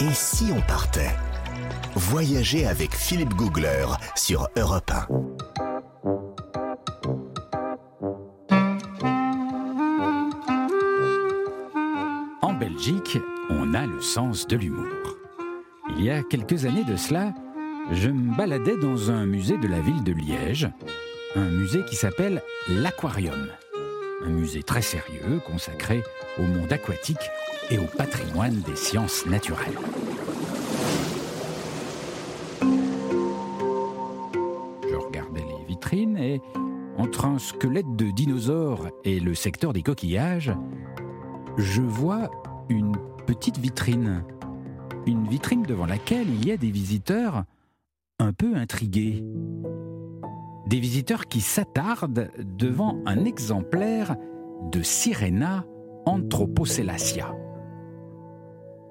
Et si on partait Voyager avec Philippe Googler sur Europe 1. En Belgique, on a le sens de l'humour. Il y a quelques années de cela, je me baladais dans un musée de la ville de Liège, un musée qui s'appelle l'Aquarium. Un musée très sérieux consacré au monde aquatique et au patrimoine des sciences naturelles. Je regardais les vitrines et, entre un squelette de dinosaure et le secteur des coquillages, je vois une petite vitrine. Une vitrine devant laquelle il y a des visiteurs un peu intrigués. Des visiteurs qui s'attardent devant un exemplaire de Sirena anthropocellacia.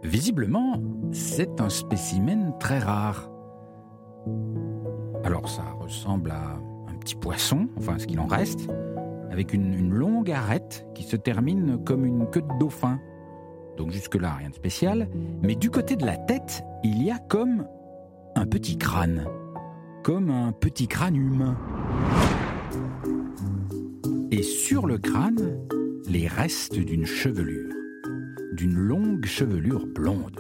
Visiblement, c'est un spécimen très rare. Alors ça ressemble à un petit poisson, enfin ce qu'il en reste, avec une, une longue arête qui se termine comme une queue de dauphin. Donc jusque-là, rien de spécial. Mais du côté de la tête, il y a comme un petit crâne. Comme un petit crâne humain. Et sur le crâne, les restes d'une chevelure. D'une longue chevelure blonde.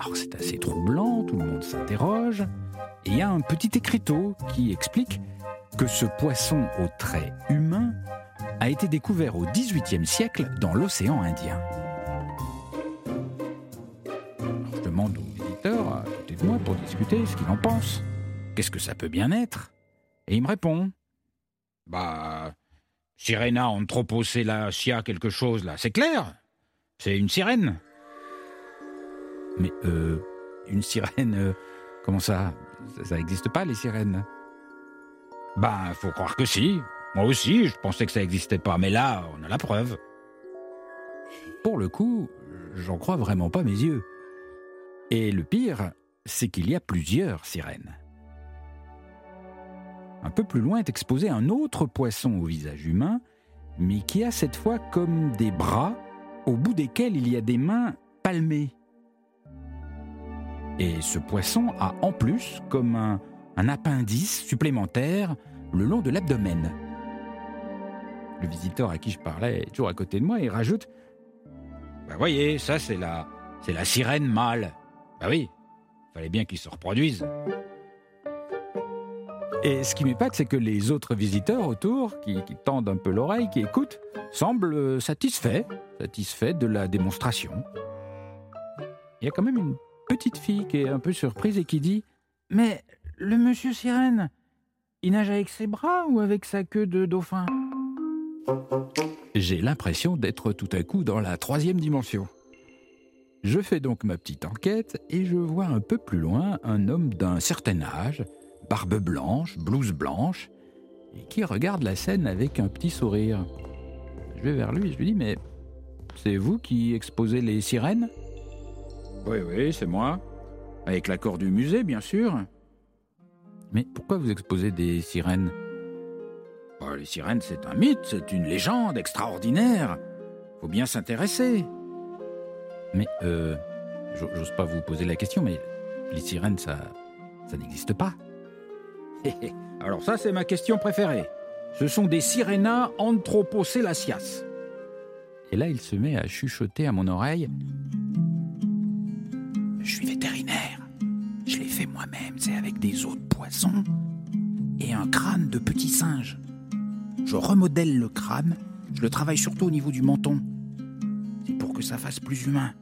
Alors c'est assez troublant, tout le monde s'interroge. Et il y a un petit écriteau qui explique que ce poisson au trait humain a été découvert au XVIIIe siècle dans l'océan Indien. Je demande au visiteur à côté de moi pour discuter ce qu'il en pense. Qu'est-ce que ça peut bien être? Et il me répond Bah, Sirena anthropocellacia quelque chose là, c'est clair C'est une sirène. Mais euh, une sirène, euh, comment ça? Ça n'existe pas les sirènes? Ben, faut croire que si. Moi aussi, je pensais que ça n'existait pas, mais là, on a la preuve. Pour le coup, j'en crois vraiment pas mes yeux. Et le pire, c'est qu'il y a plusieurs sirènes. Un peu plus loin est exposé un autre poisson au visage humain, mais qui a cette fois comme des bras au bout desquels il y a des mains palmées. Et ce poisson a en plus comme un, appendice supplémentaire le long de l'abdomen. Le visiteur à qui je parlais est toujours à côté de moi et rajoute Bah voyez, ça c'est la c'est la sirène mâle. Bah oui, fallait bien qu'il se reproduise. Et ce qui m'épate, c'est que les autres visiteurs autour, qui, qui tendent un peu l'oreille, qui écoutent, semblent satisfaits, satisfaits de la démonstration. Il y a quand même une petite fille qui est un peu surprise et qui dit Mais le monsieur sirène, il nage avec ses bras ou avec sa queue de dauphin? J'ai l'impression d'être tout à coup dans la troisième dimension. Je fais donc ma petite enquête et je vois un peu plus loin un homme d'un certain âge, barbe blanche, blouse blanche, et qui regarde la scène avec un petit sourire. Je vais vers lui et je lui dis Mais c'est vous qui exposez les sirènes? Oui, oui, c'est moi. Avec l'accord du musée, bien sûr. Mais pourquoi vous exposez des sirènes? Bah, Les sirènes, c'est un mythe, c'est une légende extraordinaire. Faut bien s'intéresser. Mais, euh, j'o- j'ose pas vous poser la question, mais les sirènes, ça, ça n'existe pas. Alors ça, c'est ma question préférée. Ce sont des Sirena anthropocellacias. Et là, il se met à chuchoter à mon oreille. Je suis vétérinaire. Je l'ai fait moi-même, c'est avec des os de poisson et un crâne de petit singe. Je remodèle le crâne, je le travaille surtout au niveau du menton. C'est pour que ça fasse plus humain.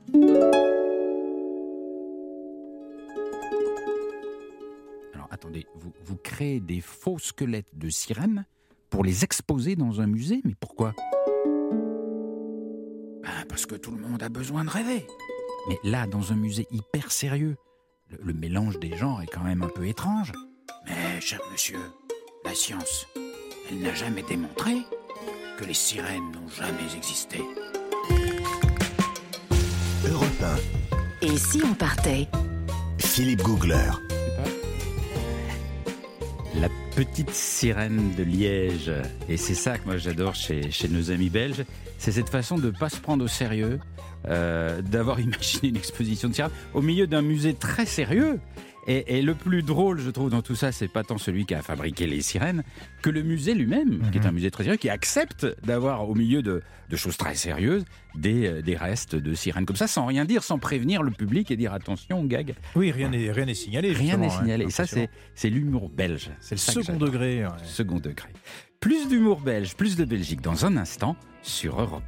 Attendez, vous, vous créez des faux squelettes de sirènes pour les exposer dans un musée Mais pourquoi? Ben, Parce que tout le monde a besoin de rêver. Mais là, dans un musée hyper sérieux, le, le mélange des genres est quand même un peu étrange. Mais, cher monsieur, la science, elle n'a jamais démontré que les sirènes n'ont jamais existé. Europe Et si on partait? 1. Philippe Googler. La petite sirène de Liège. Et c'est ça que moi j'adore chez, nos amis belges. C'est cette façon de ne pas se prendre au sérieux euh, d'avoir imaginé une exposition de sirènes au milieu d'un musée très sérieux. Et, et le plus drôle, je trouve, dans tout ça, c'est pas tant celui qui a fabriqué les sirènes que le musée lui-même, qui est un musée très sérieux, qui accepte d'avoir au milieu de, de choses très sérieuses des, euh, des restes de sirènes comme ça, sans rien dire, sans prévenir le public et dire attention, gag. Oui, rien n'est rien n'est signalé. Rien n'est justement, hein. signalé. Et ça, c'est l'humour belge. c'est le second degré. ouais. Second degré. Plus d'humour belge, plus de Belgique dans un instant sur Europe 1.